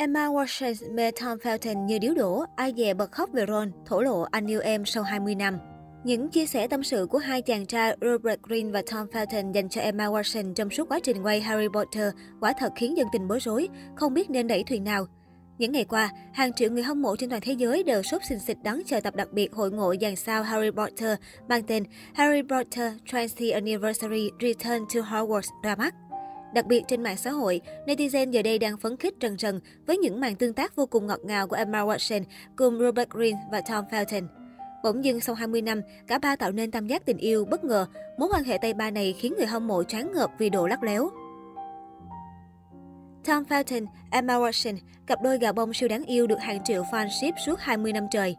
Emma Watson mê Tom Felton như điếu đổ, ai dè bật khóc về Ron, thổ lộ anh yêu em sau 20 năm. Những chia sẻ tâm sự của hai chàng trai Robert Greene và Tom Felton dành cho Emma Watson trong suốt quá trình quay Harry Potter quả thật khiến dân tình bối rối, không biết nên đẩy thuyền nào. Những ngày qua, hàng triệu người hâm mộ trên toàn thế giới đều sốt xình xịch đón chờ tập đặc biệt hội ngộ dàn sao Harry Potter mang tên Harry Potter 20th Anniversary Return to Hogwarts ra mắt. Đặc biệt trên mạng xã hội, netizen giờ đây đang phấn khích trần trần với những màn tương tác vô cùng ngọt ngào của Emma Watson cùng Robert Greene và Tom Felton. Bỗng dưng sau 20 năm, cả ba tạo nên tam giác tình yêu bất ngờ. Mối quan hệ Tây Ba này khiến người hâm mộ choáng ngợp vì độ lắc léo. Tom Felton, Emma Watson, cặp đôi gà bông siêu đáng yêu được hàng triệu fan ship suốt 20 năm trời.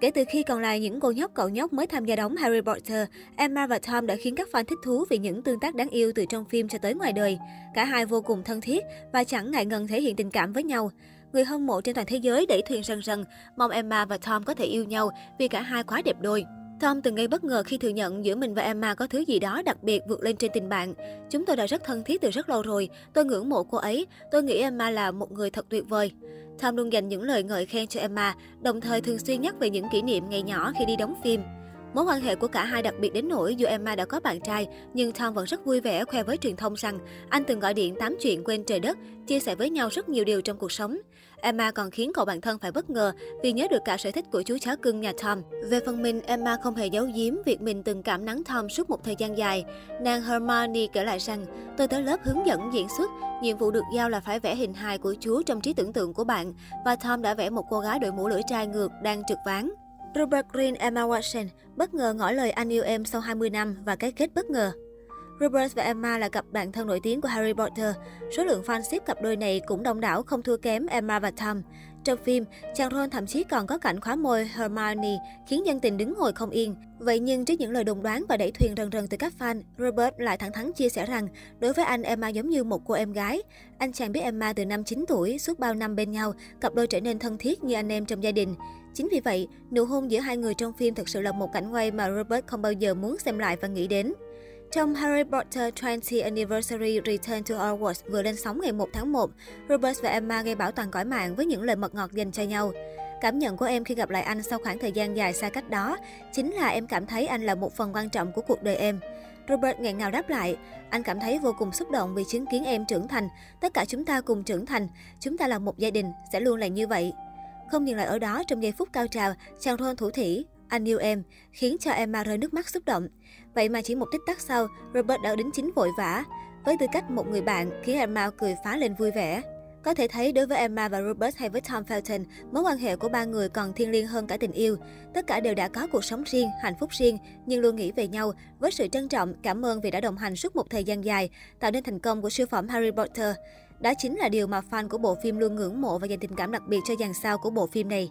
Kể từ khi còn là những cô nhóc cậu nhóc mới tham gia đóng Harry Potter, Emma và Tom đã khiến các fan thích thú vì những tương tác đáng yêu từ trong phim cho tới ngoài đời. Cả hai vô cùng thân thiết và chẳng ngại ngần thể hiện tình cảm với nhau. Người hâm mộ trên toàn thế giới đẩy thuyền rần rần, mong Emma và Tom có thể yêu nhau vì cả hai quá đẹp đôi. Tom từng gây bất ngờ khi thừa nhận giữa mình và Emma có thứ gì đó đặc biệt vượt lên trên tình bạn. Chúng tôi đã rất thân thiết từ rất lâu rồi. Tôi ngưỡng mộ cô ấy. Tôi nghĩ Emma là một người thật tuyệt vời. Tom luôn dành những lời ngợi khen cho Emma, đồng thời thường xuyên nhắc về những kỷ niệm ngày nhỏ khi đi đóng phim. Mối quan hệ của cả hai đặc biệt đến nỗi dù Emma đã có bạn trai, nhưng Tom vẫn rất vui vẻ khoe với truyền thông rằng anh từng gọi điện tám chuyện quên trời đất, chia sẻ với nhau rất nhiều điều trong cuộc sống. Emma còn khiến cậu bạn thân phải bất ngờ vì nhớ được cả sở thích của chú chó cưng nhà Tom. Về phần mình, Emma không hề giấu giếm việc mình từng cảm nắng Tom suốt một thời gian dài. Nàng Hermione kể lại rằng, tôi tới lớp hướng dẫn diễn xuất, nhiệm vụ được giao là phải vẽ hình hài của chú trong trí tưởng tượng của bạn và Tom đã vẽ một cô gái đội mũ lưỡi trai ngược đang trực ván. Robert Greene, Emma Watson bất ngờ ngỏ lời anh yêu em sau 20 năm và cái kết bất ngờ. Robert và Emma là cặp bạn thân nổi tiếng của Harry Potter. Số lượng fan ship cặp đôi này cũng đông đảo không thua kém Emma và Tom. Trong phim, chàng Ron thậm chí còn có cảnh khóa môi Hermione, khiến dân tình đứng ngồi không yên. Vậy nhưng trước những lời đồn đoán và đẩy thuyền rần rần từ các fan, Robert lại thẳng thắn chia sẻ rằng đối với anh Emma giống như một cô em gái. Anh chàng biết Emma từ năm 9 tuổi, suốt bao năm bên nhau, cặp đôi trở nên thân thiết như anh em trong gia đình. Chính vì vậy, nụ hôn giữa hai người trong phim thực sự là một cảnh quay mà Robert không bao giờ muốn xem lại và nghĩ đến. Trong Harry Potter 20th Anniversary Return to Hogwarts vừa lên sóng ngày 1 tháng 1, Robert và Emma gây bão toàn cõi mạng với những lời mật ngọt dành cho nhau. Cảm nhận của em khi gặp lại anh sau khoảng thời gian dài xa cách đó chính là em cảm thấy anh là một phần quan trọng của cuộc đời em. Robert nghẹn ngào đáp lại, anh cảm thấy vô cùng xúc động vì chứng kiến em trưởng thành. Tất cả chúng ta cùng trưởng thành, chúng ta là một gia đình, sẽ luôn là như vậy. Không dừng lại ở đó, trong giây phút cao trào, chàng Ron thủ thỉ, anh yêu em, khiến cho Emma rơi nước mắt xúc động. Vậy mà chỉ một tích tắc sau, Robert đã đính chính vội vã. Với tư cách một người bạn, khiến Emma cười phá lên vui vẻ. Có thể thấy đối với Emma và Robert hay với Tom Felton, mối quan hệ của ba người còn thiêng liêng hơn cả tình yêu. Tất cả đều đã có cuộc sống riêng, hạnh phúc riêng, nhưng luôn nghĩ về nhau với sự trân trọng, cảm ơn vì đã đồng hành suốt một thời gian dài, tạo nên thành công của siêu phẩm Harry Potter. Đó chính là điều mà fan của bộ phim luôn ngưỡng mộ và dành tình cảm đặc biệt cho dàn sao của bộ phim này.